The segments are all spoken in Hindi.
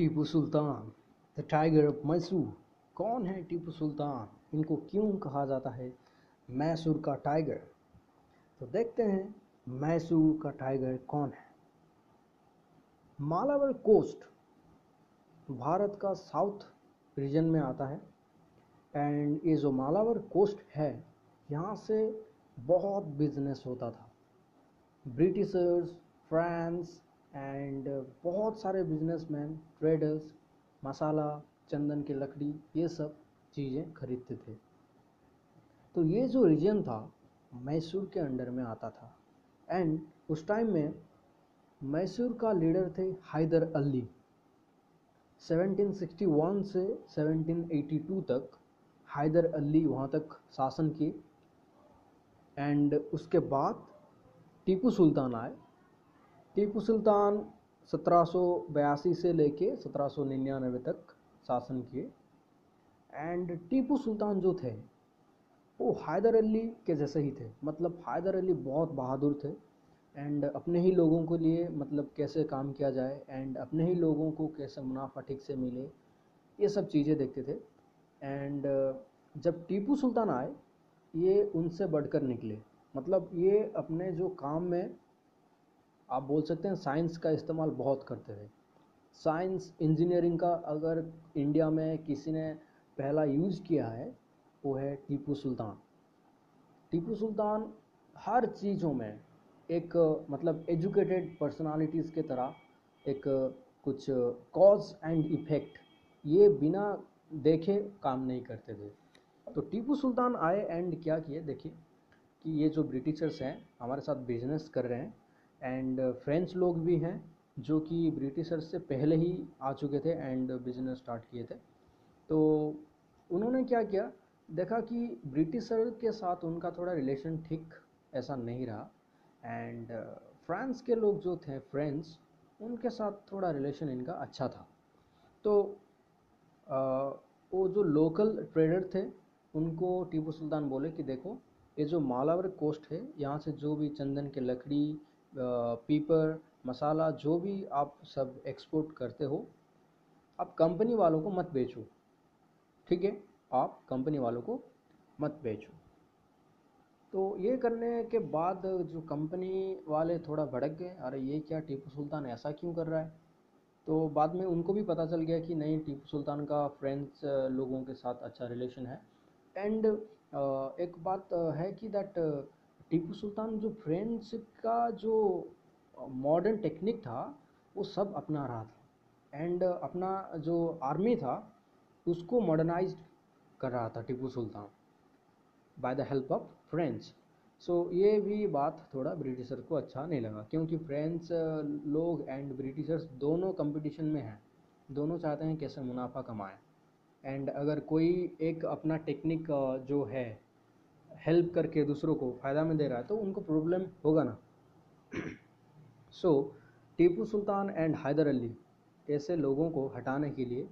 Tipu Sultan the tiger of Mysore कौन है टीपू सुल्तान? इनको क्यों कहा जाता है? मैसूर का टाइगर तो देखते हैं, मैसूर का टाइगर कौन है? मालावर कोस्ट भारत का साउथ रीजन में आता है. एंड ये जो मालावर कोस्ट है, यहाँ से बहुत बिज़नेस होता था. ब्रिटिशर्स फ्रांस एंड बहुत सारे बिजनेसमैन ट्रेडर्स मसाला चंदन की लकड़ी ये सब चीज़ें खरीदते थे। तो ये जो रीजन था मैसूर के अंडर में आता था। एंड उस टाइम में मैसूर का लीडर थे हैदर अली 1761 से 1782 तक हैदर अली वहाँ तक शासन किए। एंड उसके बाद टीपू सुल्तान आए। टीपू सुल्तान 1782 से लेके 1799 तक शासन किए। एंड टीपू सुल्तान जो थे, वो हैदर अली के जैसे ही थे। मतलब हैदर अली बहुत बहादुर थे। एंड अपने ही लोगों के लिए मतलब कैसे काम किया जाए एंड अपने ही लोगों को कैसे मुनाफा ठीक से मिले, ये सब चीज़ें देखते थे। एंड जब टीपू सुल्तान आए, ये उनसे बढ़कर निकले। मतलब ये अपने जो काम में आप बोल सकते हैं साइंस का इस्तेमाल बहुत करते थे साइंस इंजीनियरिंग का अगर इंडिया में किसी ने पहला यूज़ किया है, वो है टीपू सुल्तान। टीपू सुल्तान हर चीज़ों में एक मतलब एजुकेटेड पर्सनालिटीज़ के तरह एक, कुछ कॉज एंड इफ़ेक्ट ये बिना देखे काम नहीं करते थे। तो टीपू सुल्तान आए एंड क्या किए? देखिए कि ये जो ब्रिटिशर्स हैं, हमारे साथ बिज़नेस कर रहे हैं एंड फ्रेंच लोग भी हैं जो कि ब्रिटिशर्स से पहले ही आ चुके थे एंड बिज़नेस स्टार्ट किए थे। तो उन्होंने क्या किया? देखा कि ब्रिटिशर के साथ उनका थोड़ा रिलेशन ठीक ऐसा नहीं रहा। एंड फ्रांस के लोग जो थे फ्रेंड्स उनके साथ थोड़ा रिलेशन इनका अच्छा था। तो uh, वो जो लोकल ट्रेडर थे उनको टीपू सुल्तान बोले कि देखो ये जो मालावर कोस्ट है यहाँ से जो भी चंदन के लकड़ी पीपर मसाला जो भी आप सब एक्सपोर्ट करते हो, आप कंपनी वालों को मत बेचो। ठीक है? आप कंपनी वालों को मत बेचो। तो ये करने के बाद जो कंपनी वाले थोड़ा भड़क गए, अरे, ये क्या टीपू सुल्तान ऐसा क्यों कर रहा है? तो बाद में उनको भी पता चल गया कि नहीं, टीपू सुल्तान का फ्रेंड्स लोगों के साथ अच्छा रिलेशन है। एंड एक बात है कि दैट टीपू सुल्तान जो फ्रेंच का जो मॉडर्न टेक्निक था, वो सब अपना रहा था। एंड अपना जो आर्मी था, उसको मॉडर्नाइज कर रहा था Tipu Sultan by the help of French so ये भी बात थोड़ा ब्रिटिशर को अच्छा नहीं लगा, क्योंकि फ्रेंच लोग एंड ब्रिटिशर्स दोनों कंपटीशन में हैं। दोनों चाहते हैं कैसे मुनाफा कमाएँ। एंड अगर कोई एक अपना टेक्निक जो है हेल्प करके दूसरों को फ़ायदा में दे रहा है तो उनको प्रॉब्लम होगा ना। सो टीपू सुल्तान एंड हैदर अली ऐसे लोगों को हटाने के लिए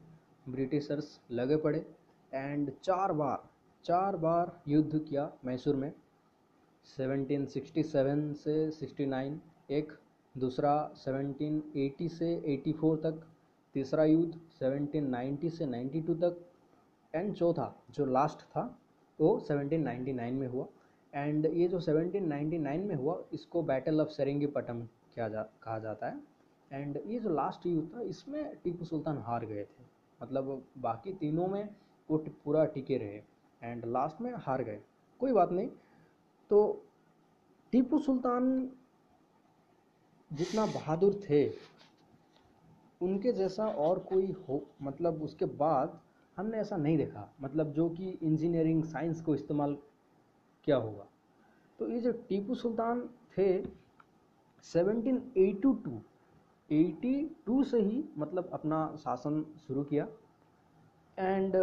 ब्रिटिशर्स लगे पड़े एंड चार बार चार बार युद्ध किया मैसूर में। 1767 से 69 एक, दूसरा 1780 से 84 तक, तीसरा युद्ध 1790 से 92 तक एंड चौथा, जो लास्ट था वो 1799 में हुआ। एंड ये जो 1799 में हुआ, इसको बैटल ऑफ़ सेरिंगीपटम क्या जा, कहा जाता है। एंड ये जो लास्ट युद्ध था, इसमें टीपू सुल्तान हार गए थे। मतलब बाकी तीनों में वो पूरा टिके रहे। एंड लास्ट में हार गए। कोई बात नहीं। तो टीपू सुल्तान जितना बहादुर थे, उनके जैसा और कोई हो मतलब उसके बाद हमने ऐसा नहीं देखा। मतलब जो कि इंजीनियरिंग साइंस को इस्तेमाल क्या होगा। तो ये जो टीपू सुल्तान थे 1782 82 से ही मतलब अपना शासन शुरू किया। एंड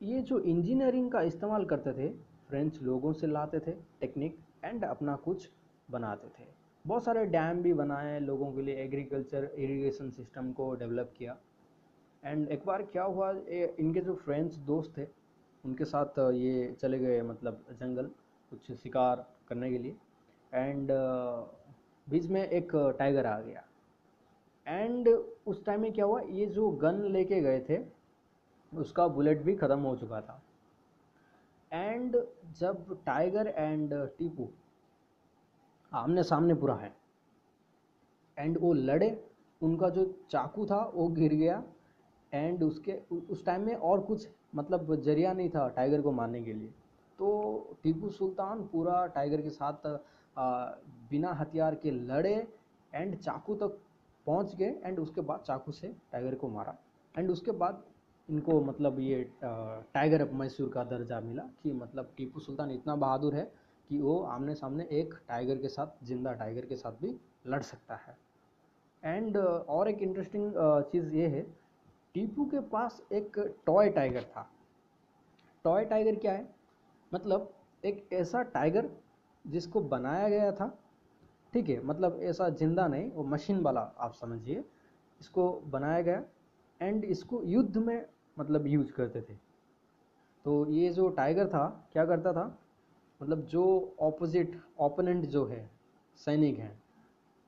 ये जो इंजीनियरिंग का इस्तेमाल करते थे फ्रेंच लोगों से लाते थे टेक्निक एंड अपना कुछ बनाते थे। बहुत सारे डैम भी बनाए, लोगों के लिए एग्रीकल्चर इरिगेशन सिस्टम को डेवलप किया। एंड एक बार क्या हुआ ए, इनके जो फ्रेंड्स दोस्त थे उनके साथ ये चले गए मतलब जंगल कुछ शिकार करने के लिए। एंड बीच में एक टाइगर आ गया। एंड उस टाइम में क्या हुआ ये जो गन लेके गए थे उसका बुलेट भी ख़त्म हो चुका था। एंड जब टाइगर एंड टीपू आमने सामने पूरा है एंड वो लड़े उनका जो चाकू था वो गिर गया। एंड उसके, उस टाइम में और कुछ मतलब ज़रिया नहीं था टाइगर को मारने के लिए। तो टीपू सुल्तान पूरा टाइगर के साथ बिना हथियार के लड़े एंड चाकू तक पहुँच गए एंड उसके बाद चाकू से टाइगर को मारा। एंड उसके बाद इनको मतलब ये टाइगर ऑफ़ मैसूर का दर्जा मिला कि मतलब टीपू सुल्तान इतना बहादुर है कि वो आमने सामने एक टाइगर के साथ, ज़िंदा टाइगर के साथ भी लड़ सकता है। एंड, और एक इंटरेस्टिंग चीज़ ये है टीपू के पास एक टॉय टाइगर था। टॉय टाइगर क्या है? मतलब एक ऐसा टाइगर जिसको बनाया गया था। ठीक है मतलब ऐसा ज़िंदा नहीं, वो मशीन वाला, आप समझिए। इसको बनाया गया एंड इसको युद्ध में मतलब यूज़ करते थे। तो ये जो टाइगर था, क्या करता था? मतलब जो ऑपोजिट ओपोनेंट जो है, सैनिक हैं,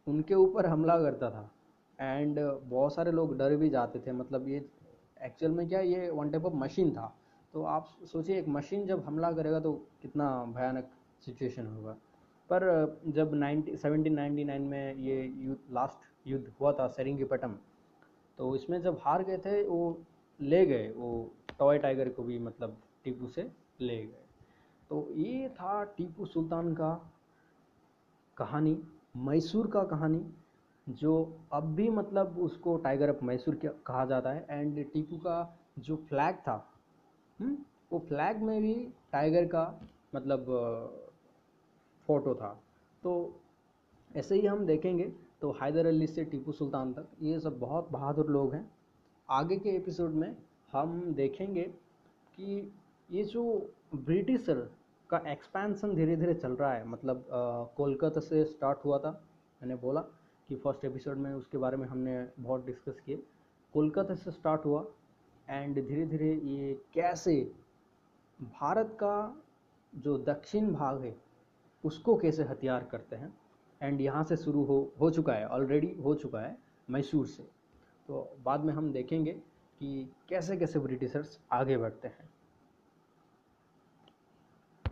उनके ऊपर हमला करता था। एंड बहुत सारे लोग डर भी जाते थे। मतलब ये एक्चुअल में क्या, ये वन टाइप ऑफ़ मशीन था। तो आप सोचिए, एक मशीन जब हमला करेगा तो कितना भयानक सिचुएशन होगा। पर जब नाइनटी नाइन्टी नाइन में ये युद्ध लास्ट युद्ध हुआ था सेरिंगपटम तो इसमें जब हार गए थे, वो ले गए। वो टॉय टाइगर को भी मतलब टीपू से ले गए। तो ये था टीपू सुल्तान का कहानी, मैसूर का कहानी। जो अब भी मतलब उसको टाइगर ऑफ़ मैसूर कहा जाता है एंड टीपू का जो फ्लैग था हुँ? हम्म, वो फ्लैग में भी टाइगर का मतलब फ़ोटो था तो ऐसे ही हम देखेंगे तो हैदर अली से टीपू सुल्तान तक ये सब बहुत बहादुर लोग हैं आगे के एपिसोड में हम देखेंगे कि ये जो ब्रिटिशर का एक्सपेंसन धीरे धीरे चल रहा है मतलब कोलकाता से स्टार्ट हुआ था मैंने बोला कि फ़र्स्ट एपिसोड में उसके बारे में हमने बहुत डिस्कस किए। कोलकाता से स्टार्ट हुआ एंड धीरे धीरे ये कैसे भारत का जो दक्षिण भाग है, उसको कैसे हथियार करते हैं। एंड यहाँ से शुरू हो हो चुका है ऑलरेडी हो चुका है मैसूर से। तो बाद में हम देखेंगे कि कैसे कैसे ब्रिटिशर्स आगे बढ़ते हैं।